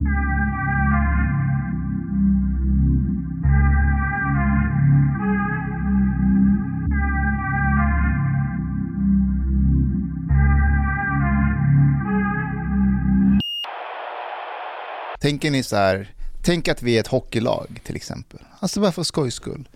Tänker ni så här, tänk att vi är ett hockeylag till exempel. Alltså bara för skojs skull.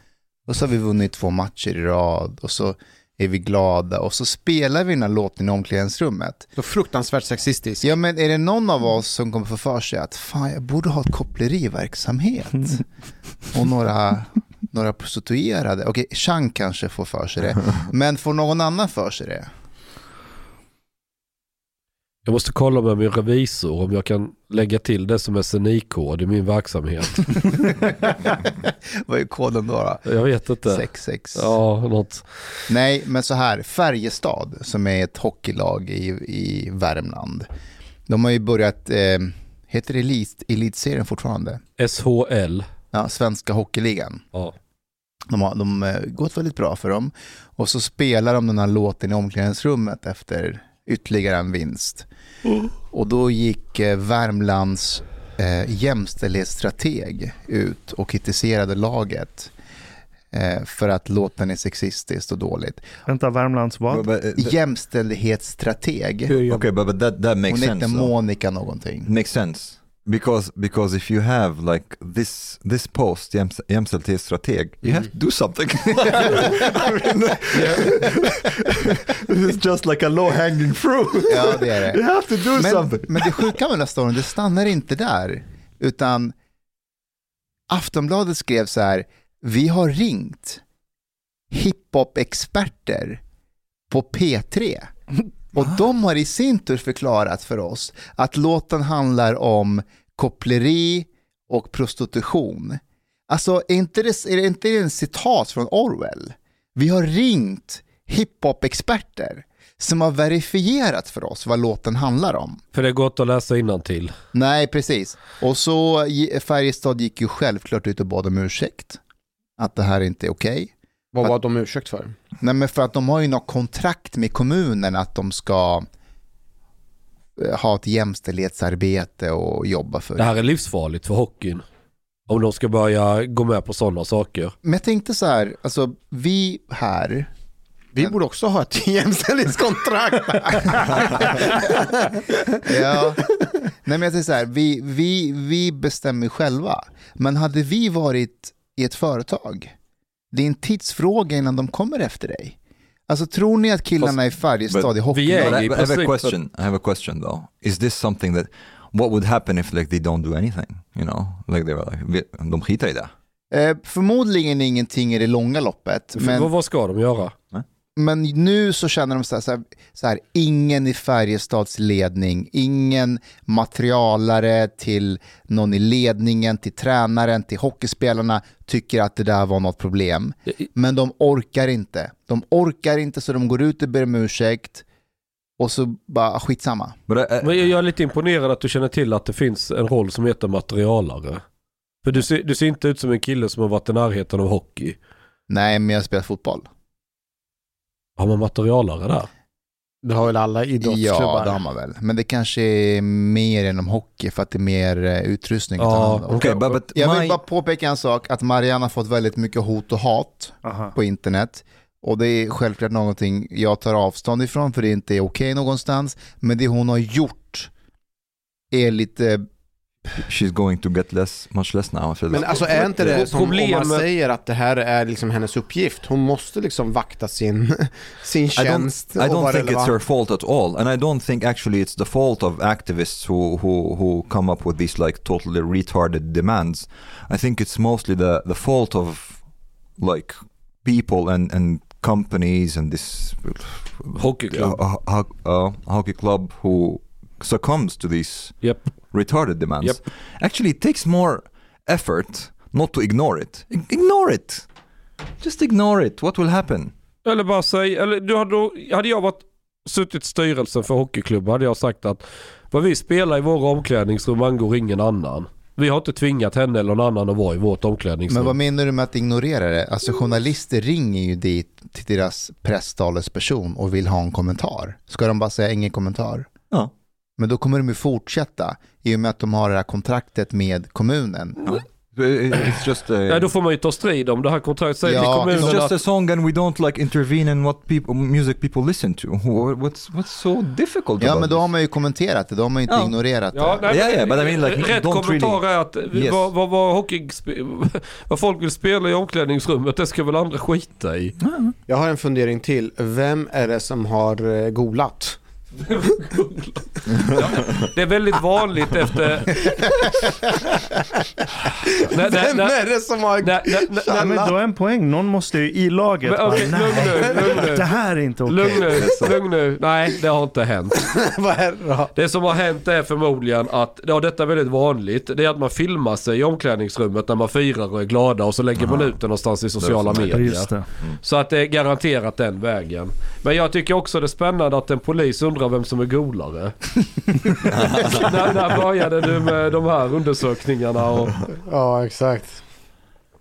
Och så har vi vunnit två matcher i rad och så är vi glada och så spelar vi den här låten i omklädningsrummet. Så fruktansvärt sexistiskt. Ja men är det någon av oss som kommer få för sig att fan jag borde ha ett koppleriverksamhet och några, några prostituerade. Okej, Chang kanske får för sig det, men får någon annan för sig det? Jag måste kolla med min revisor om jag kan lägga till det som SNI-kod i min verksamhet. Vad är koden då? då? Jag vet inte. 66. Ja, något. Nej, men så här, Färjestad som är ett hockeylag i, i Värmland. De har ju börjat, eh, heter det elit, elitserien fortfarande? SHL. Ja, Svenska Hockeyligan. Ja. De har de, eh, gått väldigt bra för dem. Och så spelar de den här låten i omklädningsrummet efter ytterligare en vinst. Och då gick eh, Värmlands eh, jämställdhetsstrateg ut och kritiserade laget eh, för att låten är sexistiskt och dåligt. Vänta, Värmlands vad? But, but, uh, th- Jämställdhetsstrateg. okay, but, but that that makes Hon sense. hette though. Monica någonting. Makes sense. Because because if you have like this this post jäms- jämställdhetsstrateg, you have to do something. Mean, it's just like a low hanging fruit. Ja, det är You det. have to do Men, something. men det sjuka med den här storyn, det stannar inte där. Utan Aftonbladet skrev så här, vi har ringt hiphop-experter på P3. Och de har i sin tur förklarat för oss att låten handlar om koppleri och prostitution. Alltså, är inte det, är det inte en citat från Orwell? Vi har ringt hiphop-experter som har verifierat för oss vad låten handlar om. För det är gott att läsa till. Nej, precis. Och så Färjestad gick ju självklart ut och bad om ursäkt. Att det här inte är okej. Vad var de ursäkt för? Nej, men för att de har ju något kontrakt med kommunen att de ska eh, ha ett jämställdhetsarbete och jobba för. Det här är livsfarligt för hockeyn. Om de ska börja gå med på sådana saker. Men jag tänkte så här, alltså vi här, Vi borde också ha ett jämställdhetskontrakt. ja, nej men jag säger så här, vi, vi, vi bestämmer själva. Men hade vi varit i ett företag, det är en tidsfråga innan de kommer efter dig. Alltså tror ni att killarna i Färjestad i hockey... vi är- But I, i but I have a question. I have a question though. Is this something that what would happen if like they don't do anything? You know, like they were like, vi- de skitar i det. Eh, förmodligen ingenting i det långa loppet. För Men, vad, vad ska de göra? Men nu så känner de så här, så, här, så här, ingen i Färjestads ledning, ingen materialare till någon i ledningen, till tränaren, till hockeyspelarna tycker att det där var något problem. Men de orkar inte. De orkar inte så de går ut och ber om ursäkt och så bara skitsamma. Men jag jag är lite imponerad att du känner till att det finns en roll som heter materialare. För du ser, du ser inte ut som en kille som har varit i närheten av hockey. Nej, men jag spelar fotboll. Har man materialare där? Det har väl alla idrottsklubbar. Ja, det har man väl. Men det kanske är mer än om hockey för att det är mer eh, utrustning. Ja, okay, but, but Jag vill my, bara påpeka en sak, att Marianne har fått väldigt mycket hot och hat Aha. på internet. Och det är självklart någonting jag tar avstånd ifrån för det inte är okej någonstans. Men det hon har gjort är lite, she's going to get less, much less now. I Men alltså är inte det som om Problemet- man säger att det här är liksom hennes uppgift? Hon måste liksom vakta sin, sin I tjänst don't, I don't think it's relevant. her fault at all, and I don't think actually it's the fault of activists who who who come up with these like totally retarded demands. I think it's mostly the the fault of like people and and companies and this Hockeyklubb. uh, uh, uh, hockey club who succumbs to these Japp. Retarded demands. Yep. Actually, it takes more effort not to ignore it. Ignore it. Just ignore it. What will happen? Eller bara säg, eller du hade, hade jag varit suttit i styrelsen för hockeyklubb hade jag sagt att vad vi spelar i våra omklädningsrum angår ingen annan. Vi har inte tvingat henne eller någon annan att vara i vårt omklädningsrum. men vad menar du med att ignorera det? Alltså journalister ringer ju dit till deras presstalesperson och vill ha en kommentar. Ska de bara säga ingen kommentar? Ja. Men då kommer de ju fortsätta i och med att de har det här kontraktet med kommunen. It's just a, Ja, då får man ju ta strid om det här kontraktet. Säg Ja, till it's kommunen just att a song and we don't like intervene in what people, music people listen to. Wha- What's, what's so difficult Ja, men då har man ju kommenterat det, då har man ju inte Ja. ignorerat Ja, det. nej, Ja, ja, but I mean, like, rätt kommentar really- är att Yes. vad, vad, vad, hockey, vad folk vill spela i omklädningsrummet, det ska väl andra skita i. Jag har en fundering till. Vem är det som har eh, golat? Det är väldigt vanligt efter... när, när, Vem är det som har... när, när, när, men du har en poäng. Någon måste ju i laget Men bara, okej, lugn nej, nu, lugn nu. det här är inte okej. Lugn nu, lugn nu. Nej, det har inte hänt. Vad är det då? Det som har hänt är förmodligen att, ja detta är väldigt vanligt, det är att man filmar sig i omklädningsrummet när man firar och är glada och så lägger man ut det någonstans i sociala är medier. just det. Så att det är garanterat den vägen. Men jag tycker också det är spännande att en polis undrar vem som är golare. när, när började du med de här undersökningarna? Och, Ja, exakt.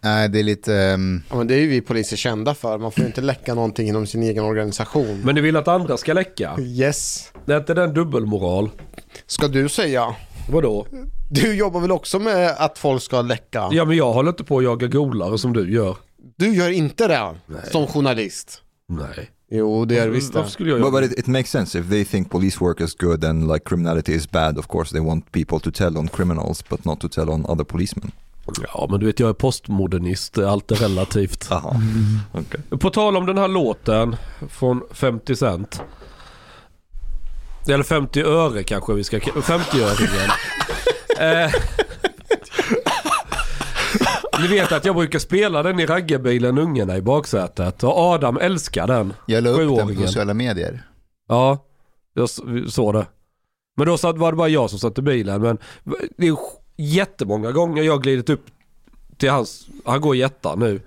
Nej, det är lite... ehm, Ja, men det är ju vi poliser kända för. Man får ju inte läcka någonting inom sin egen organisation. men du vill att andra ska läcka? Yes. Det är inte den dubbelmoral? Ska du säga? Vadå? Du jobbar väl också med att folk ska läcka? Ja men jag håller inte på att jaga golare som du gör. Du gör inte det som journalist? Nej. Jo, det är visst det. Skulle jag But, göra but it, it makes sense if they think police work is good and like criminality is bad. Of course, they want people to tell on criminals, but not to tell on other policemen. Ja men du vet jag är postmodernist, allt är relativt. Aha. Okay. På tal om den här låten från 50 Cent. Eller 50 öre kanske vi ska 50-öringen. eh, ni vet att jag brukar spela den i raggarbilen, ungarna i baksätet. Och Adam älskar den. Jag la upp den på sociala medier. Ja, jag såg det. Men då var det bara jag som satt i bilen. Men det är jättemånga gånger jag har glidit upp till hans, han går i ettan nu.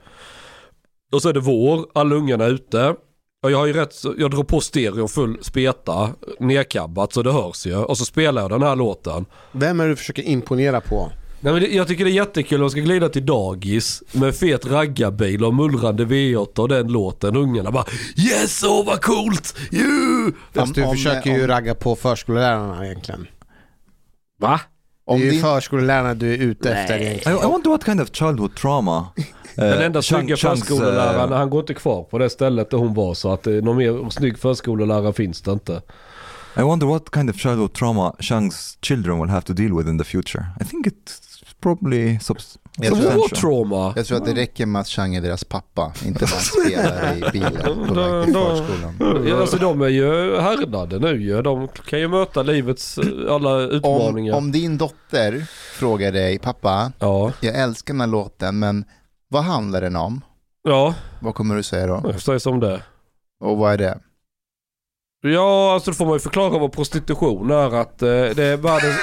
Och så är det vår, alla ungarna är ute. Och jag har ju rätt, jag drar på stereo full speta, nedkabbat så det hörs ju. Och så spelar jag den här låten. Vem är du försöker imponera på? Nej, men det, jag tycker det är jättekul om jag ska glida till dagis med fet raggarbil och mullrande V8 och den låten. Ungarna bara Yes, åh vad coolt! You! Fast du om- försöker ju om- ragga på förskollärarna egentligen. Va? Det Om är ju din, förskollärarna du är ute efter I, egentligen. I wonder what kind of childhood trauma. Den enda Chang- snygga Chang's, förskolläraren, uh, han går inte kvar på det stället där hon var så att eh, någon mer snygg förskollärare finns det inte. I wonder what kind of childhood trauma Chang's children will have to deal with in the future. I think it's probably Jag tror war trauma. jag tror att det räcker med att Chang är deras pappa, inte bara spelar i bilen på väg till förskolan. Ja, alltså de är ju härdade nu ju. De kan ju möta livets eh, alla Om, utmaningar. om din dotter frågar dig, pappa, Ja, jag älskar den här låten, men vad handlar den om? ja, Vad kommer du säga då? jag säger som det. Och vad är det? Ja, alltså då får man ju förklara vad prostitution är. Att eh, det är världens,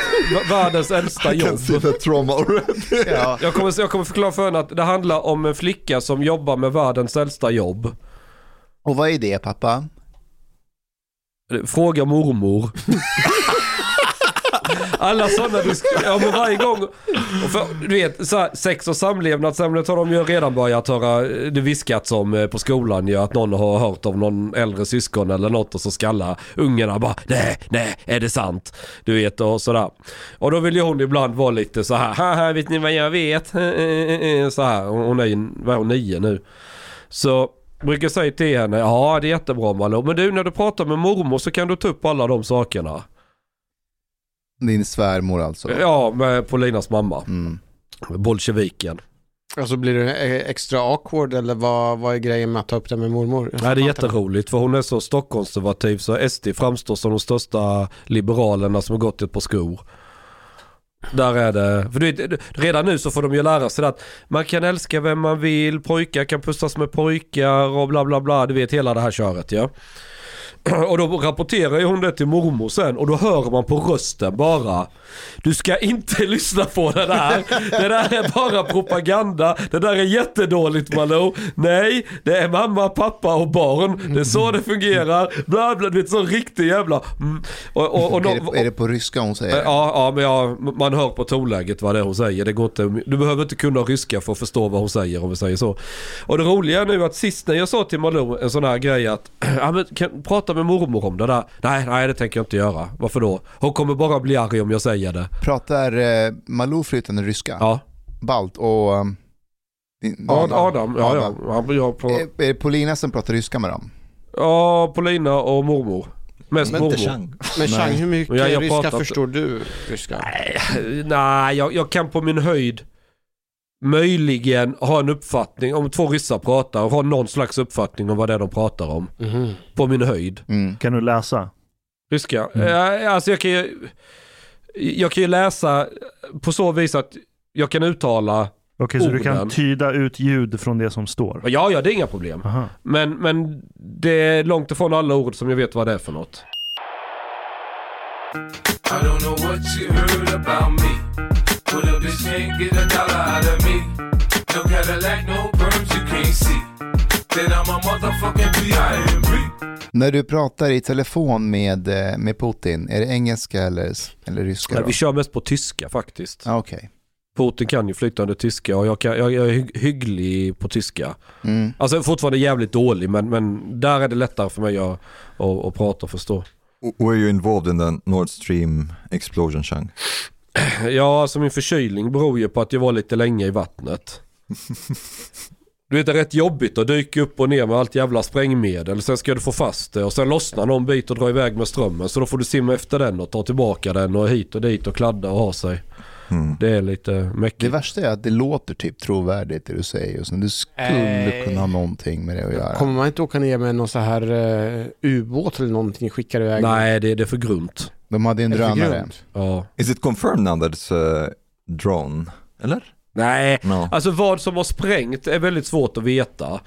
världens äldsta jobb. the trauma already. Ja, Jag kommer, jag kommer förklara för henne att det handlar om en flicka som jobbar med världens äldsta jobb. och vad är det pappa? Fråga mormor. Alla sådana du ja men varje gång. Och för, du vet, så här, sex och samlevnadsämnet har de ju redan börjat höra eh, det viskats om eh, på skolan ju. Att någon har hört av någon äldre syskon eller något och så skallar ungarna bara nej, nej, är det sant? Du vet och sådär. Och då vill ju hon ibland vara lite så här, haha vet ni vad jag vet? Så här, hon är ju, vad är hon, nio nu. Så brukar jag säga till henne, ja det är jättebra Malou. Men du när du pratar med mormor så kan du ta upp alla de sakerna. Din svärmor alltså? Ja, med Paulinas mamma. Mm. Bolsjeviken. Alltså blir det extra awkward eller vad, vad är grejen med att ta upp det med mormor? Nej, det är jätteroligt för hon är så stockkonservativ så SD framstår som de största liberalerna som har gått ett par skor. Där är det, för du vet, redan nu så får de ju lära sig att man kan älska vem man vill, pojkar kan pussas med pojkar och bla bla bla, du vet hela det här köret ja. Och då rapporterar ju hon det till mormor sen och då hör man på rösten bara Du ska inte lyssna på det där. Det där är bara propaganda. Det där är jättedåligt Malou. Nej, det är mamma, pappa och barn. Det är så det fungerar. Bla bla, du vet så riktig jävla... Mm. Och, och, och, är, det, är det på ryska hon säger? Ja, ja, men ja, man hör på tonläget vad det är hon säger. Det går inte, du behöver inte kunna ryska för att förstå vad hon säger om vi säger så. Och det roliga är nu att sist när jag sa till Malou en sån här grej att ja, men kan, prata prata med mormor om det där. Nej, nej det tänker jag inte göra. Varför då? Hon kommer bara bli arg om jag säger det. Pratar eh, Malou flytande ryska? Ja. Balt och... um, din- Adam, Adam ja, Adam. ja. Han, jag på, Är, är det Polina som pratar ryska med dem? ja, Polina och mormor. Mest Men inte mormor. Chang. Men Chang, Nej. hur mycket Ja, jag ryska pratar inte- förstår du ryska? Nej, jag, jag kan på min höjd möjligen ha en uppfattning om två ryssar pratar och ha någon slags uppfattning om vad det är de pratar om. Mhm. På min höjd. Mm. Kan du läsa? Ryska? Mm. Eh, alltså jag kan ju... Jag kan ju läsa på så vis att jag kan uttala... Okej, så du kan Orden. tyda ut ljud från det som står? Ja, ja, det är inga problem. Aha. Men, men det är långt ifrån alla ord som jag vet vad det är för något. I don't know what you heard about me. But a bitch can't get a dollar out of me. No Cadillac, no perms you can't see. Then I'm a motherfucking B.I.M.B. När du pratar i telefon med, eh, med Putin, är det engelska eller, eller ryska? Nej, Då? vi kör mest på tyska faktiskt. Ah, Okej. Putin kan ju flytande tyska och jag, kan, jag, jag är hy- hygglig på tyska. Mm. Alltså fortfarande jävligt dålig men, men där är det lättare för mig att, att, att prata och förstå. Were you involved in the Nord Stream explosion, Chang? Ja, alltså min förkylning beror ju på att jag var lite länge i vattnet. Du vet det är rätt jobbigt att dyka upp och ner med allt jävla sprängmedel. Sen ska du få fast det och sen lossnar någon bit och dra iväg med strömmen. Så då får du simma efter den och ta tillbaka den och hit och dit och kladda och ha sig. Hmm. Det är lite Det mäckigt. värsta är att det låter typ trovärdigt det du säger. Och så du skulle Nej. kunna ha någonting med det att göra. Kommer man inte åka ner med någon så här uh, ubåt eller någonting skickar iväg? Nej, det, det är för grunt. De hade en Är det för drönare. Ja. Is it confirmed now that it's a drone? Eller? Nej, No. alltså vad som har sprängt är väldigt svårt att veta.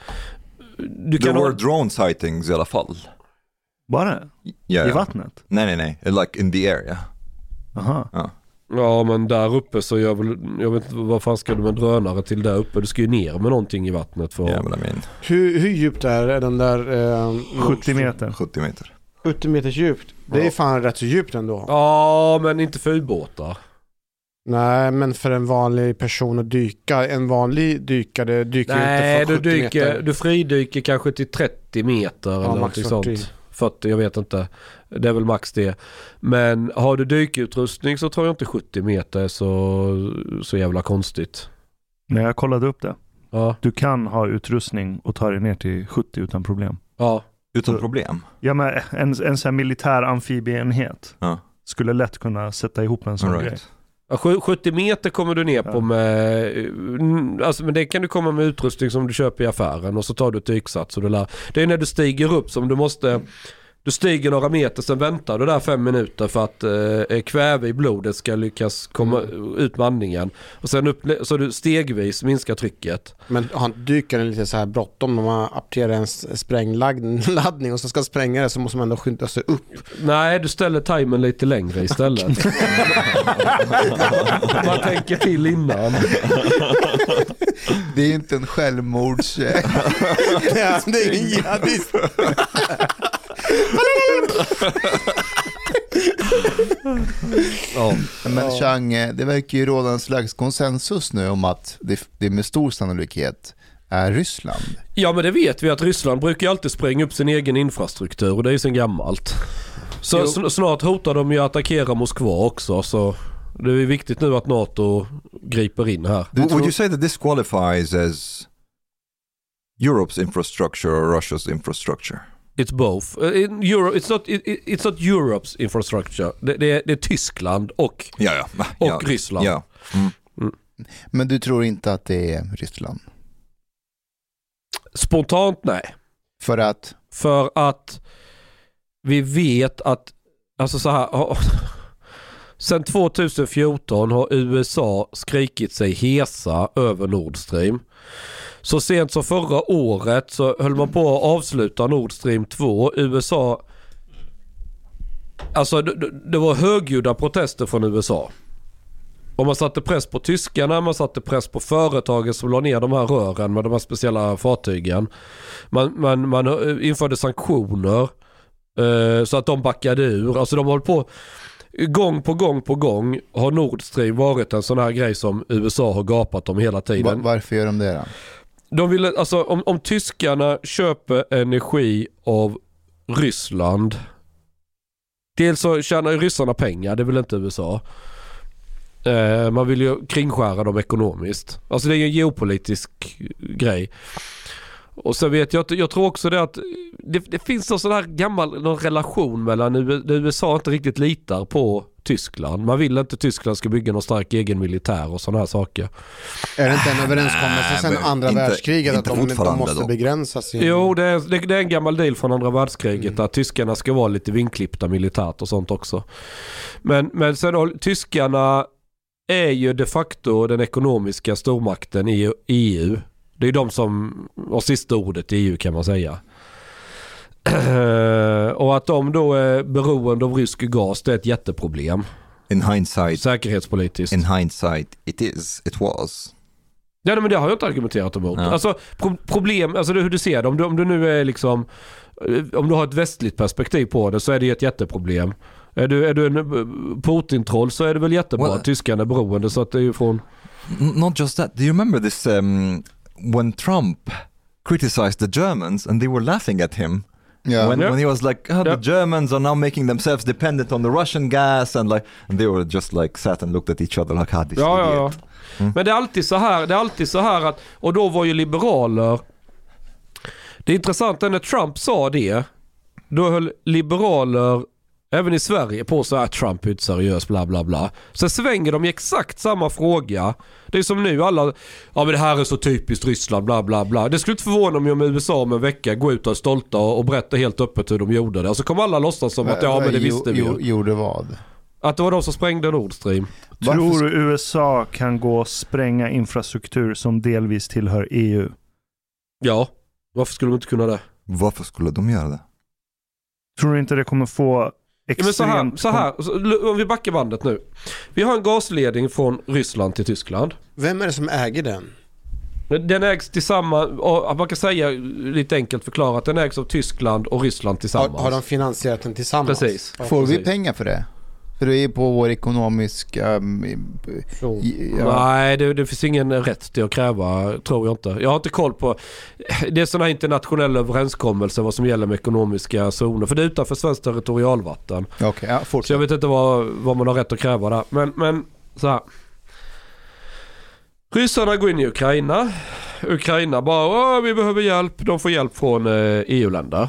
Du There kan ha... were drone sightings i alla fall. Bara? Yeah. I vattnet? Nej, nej, nej. Like in the area. Aha. Ja men där uppe så gör väl, jag vet inte vad fan ska du med drönare till där uppe? Du ska ju ner med någonting i vattnet för Yeah, but I mean, Hur, hur djupt är den där? Uh, 70 meter. 70 meter. 70 meters djupt. Det är Ja. fan rätt så djupt ändå. Ja men inte för ubåtar. Nej, men för en vanlig person att dyka. En vanlig dykare dyker Nej inte du från 70 dyker, meter. du fridyker kanske till 30 meter eller max någonting 40. sånt. 40, jag vet inte. Det är väl max det. Men har du dykutrustning så tror jag inte 70 meter är så, så jävla konstigt. När jag kollade upp det. Ja, Du kan ha utrustning och ta dig ner till 70 utan problem. ja. Utan Så- problem. Ja men en, en sån här militär amfibieenhet Ja. skulle lätt kunna sätta ihop en sån grej. right. Sju- 70 meter kommer du ner på med, mm, alltså men det kan du komma med utrustning som du köper i affären och så tar du ett dyksats och du lär. Det är när du stiger upp som du måste, du stiger några meter sen väntar du där fem minuter för att eh, kväve i blodet ska lyckas komma ut med andningen. Och sen upp, så du stegvis minskar trycket. Men har dykaren lite så här bråttom när man apterar en sprängladdning och så ska spränga det så måste man ändå skynda sig upp. Nej, du ställer timern lite längre istället. Man tänker till innan. Det är inte en självmords... Ja, det är ingen jihadist. Ja. Men Chang, eh, det verkar ju råda en slags konsensus nu om att det, det med stor sannolikhet är Ryssland. Ja men det vet vi att Ryssland brukar ju alltid spränga upp sin egen infrastruktur och det är ju sen gammalt. Så Jo. sn- snart hotar de ju att attackera Moskva också så det är viktigt nu att NATO griper in här. Would you say that this qualifies as Europe's infrastructure or Russia's infrastructure? It's both. Uh, in Euro, it's, not, it, it- it's not Europe's infrastructure. Det, det, är, det är Tyskland och, Ja, ja. och ja. Ryssland. Ja. Mm. Men du tror inte att det är Ryssland? Spontant nej. För att, För att vi vet att, alltså så här, sen 2014 har USA skrikit sig hesa över Nord Stream. Så sent som förra året så höll man på att avsluta Nord Stream 2. USA, alltså det, det- var högljudda protester från USA. Och man satte press på tyskarna, man satte press på företagen som la ner de här rören med de här speciella fartygen. Man, man, man eh, införde sanktioner eh, så att de backade ur. Alltså de håller på gång på gång på gång har Nord Stream varit en sån här grej som USA har gapat om hela tiden. varför gör de det då? De ville, alltså om, om tyskarna köper energi av Ryssland. Dels så tjänar ju ryssarna pengar, det vill inte USA. Eh, man vill ju kringskära dem ekonomiskt. Alltså det är ju en geopolitisk grej. Och sen vet jag att, jag tror också det att det, det finns någon sån här gammal någon relation mellan USA inte riktigt litar på Tyskland. Man vill inte Tyskland ska bygga någon stark egen militär och sådana här saker. Är det inte en överenskommelse sen men andra inte- världskriget inte att de, de måste då. begränsa sin... Jo, det är, det, det är en gammal deal från andra världskriget att tyskarna ska vara lite vinklippta militärt och sånt också. Men, men sen då, tyskarna är ju de facto den ekonomiska stormakten i EU. Det är de som har sista ordet i EU kan man säga. Och att de då är beroende av rysk gas, det är ett jätteproblem. In hindsight, Säkerhetspolitiskt. in hindsight, it is, it was. Ja men det har jag inte argumenterat emot. Ja. Alltså pro- problem, alltså hur du ser det. Om du, om du nu är liksom, eh, om du har ett västligt perspektiv på det så är det ju ett jätteproblem. Är du, är du en eh, Putin-troll så är det väl jättebra. Well- Tyskarna är beroende så att det är ju från... Not just that. Do you remember this um, when Trump criticized the Germans and they were laughing at him? Ja. When, Yeah. when he was like, oh, Yeah. the Germans are now making themselves dependent on the Russian gas and like, and they were just like sat and looked at each other like, ah, this Ja, ja, idiot. ja. Men det är alltid så här, det är alltid så här att, och då var ju liberaler, det är intressant när Trump sa det, då höll liberaler Även i Sverige på så här Trump är inte seriös bla bla bla. Sen svänger de i exakt samma fråga. Det är som nu alla, ja men det här är så typiskt Ryssland bla bla bla. Det skulle inte förvåna mig om USA om en vecka går ut och är stolta och, berättar helt öppet hur de gjorde det. Och så kommer alla låtsas som att ja men det visste vi jo- ju. Gjorde vad? Att det var de som sprängde Nord Stream. Tror du USA kan gå och spränga infrastruktur som delvis tillhör EU? Ja, varför skulle de inte kunna det? Varför skulle de göra det? Tror du inte det kommer få Ja, men så här, så här, så- om vi backar bandet nu. Vi har en gasledning från Ryssland till Tyskland. Vem är det som äger den? Den ägs tillsammans, man kan säga lite enkelt förklarat, den ägs av Tyskland och Ryssland Har, tillsammans. har de finansierat den tillsammans? Precis. Ja, Får vi pengar för det? För det är på vår ekonomiska... um, ja. Nej, det, det finns ingen rätt till att kräva, tror jag inte. Jag har inte koll på... Det är sådana internationella överenskommelser vad som gäller med ekonomiska zoner. För det är utanför svenskt territorialvatten. Okej, ja, Så fortsätt. jag vet inte vad, vad man har rätt att kräva där. Men, men så här. Ryssarna går in i Ukraina. Ukraina bara vi behöver hjälp. De får hjälp från eh, EU-länder.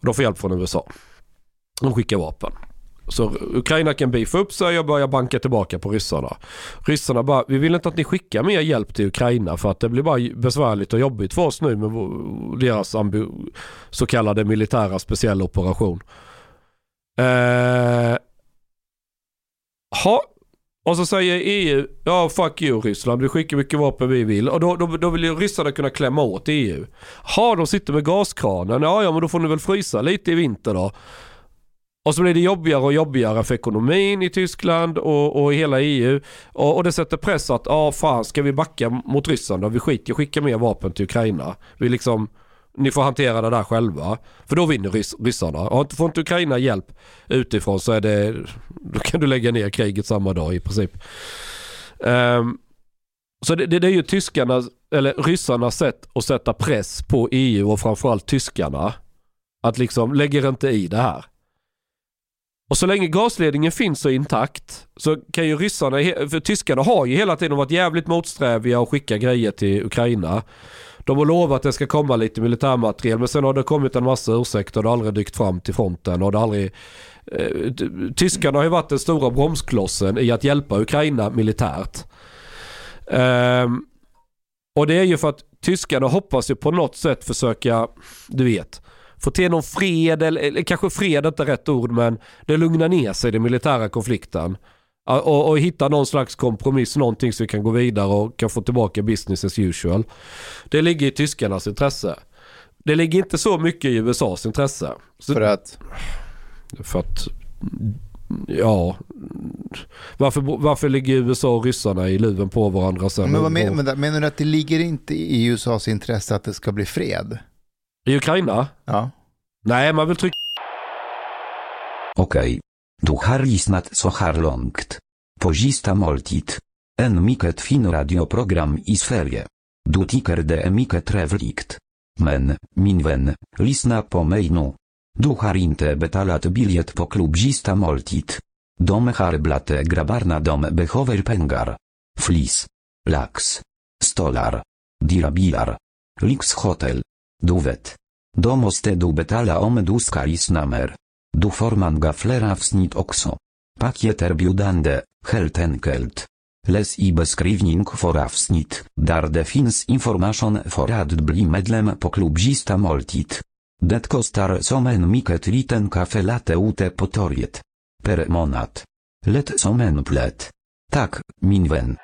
De får hjälp från USA. De skickar vapen. Så Ukraina kan beefa upp sig och börja banka tillbaka på ryssarna. Ryssarna bara, vi vill inte att ni skickar mer hjälp till Ukraina för att det blir bara besvärligt och jobbigt för oss nu med deras så kallade militära speciella operation. Eh, ha. Och så säger EU, ja fuck you Ryssland, vi skickar mycket vapen vi vill. Och då, då, då vill ju ryssarna kunna klämma åt EU. Ha, de sitter med gaskranen, ja ja men då får ni väl frysa lite i vinter då. Och så blir det jobbigare och jobbigare för ekonomin i Tyskland och, och i hela EU. Och, och det sätter press att, ja fan ska vi backa mot Ryssland då? Vi skiter i att skicka mer vapen till Ukraina. Vi liksom, ni får hantera det där själva. För då vinner rys, ryssarna. Och får inte Ukraina hjälp utifrån så är det, då kan du lägga ner kriget samma dag i princip. Um, så det, det, det är ju tyskarnas, eller ryssarnas sätt att sätta press på EU och framförallt tyskarna. Att liksom, lägger inte i det här. Och så länge gasledningen finns så intakt så kan ju ryssarna, för tyskarna har ju hela tiden varit jävligt motsträviga och skicka grejer till Ukraina. De har lovat att det ska komma lite militärmateriel men sen har det kommit en massa ursäkter och det har aldrig dykt fram till fronten och det har aldrig... Eh, tyskarna har ju varit den stora bromsklossen i att hjälpa Ukraina militärt. Ehm, och det är ju för att tyskarna hoppas ju på något sätt försöka, du vet, få till någon fred, eller, kanske fred är inte rätt ord men det lugnar ner sig den militära konflikten. Och, och hitta någon slags kompromiss, någonting så vi kan gå vidare och kan få tillbaka business as usual. Det ligger i tyskarnas intresse. Det ligger inte så mycket i USAs intresse. Så, För att... för att, ja, varför, varför ligger USA och ryssarna i luven på varandra sen? Men vad men, men, menar du att det ligger inte i USAs intresse att det ska bli fred? I Ukraina? Ja. Nej, man vill trycka Okej. Du har lyssnat så här långt. På sista måltid. En mycket fin radioprogram i Sverige. Du tycker det är mycket trevligt. Men, min vän, lyssna på mig nu. Du har inte betalat biljett på klubbzista måltid. De har blate grabarna dom behöver pengar. Flis. Lax. Stolar. Dirabilar. Lix hotel. Du vet. De måste du betala om du ska isnamer. Du forman gaflera avsnitt också. Paket erbjudande, helt enkelt. Les i beskrivning för avsnitt, där det finns information för att bli medlem på klubbzista måltid. Det kostar som en mycket liten kaffe latte ute på torget. Per månad. Lätt som en plätt. Tak, min vän.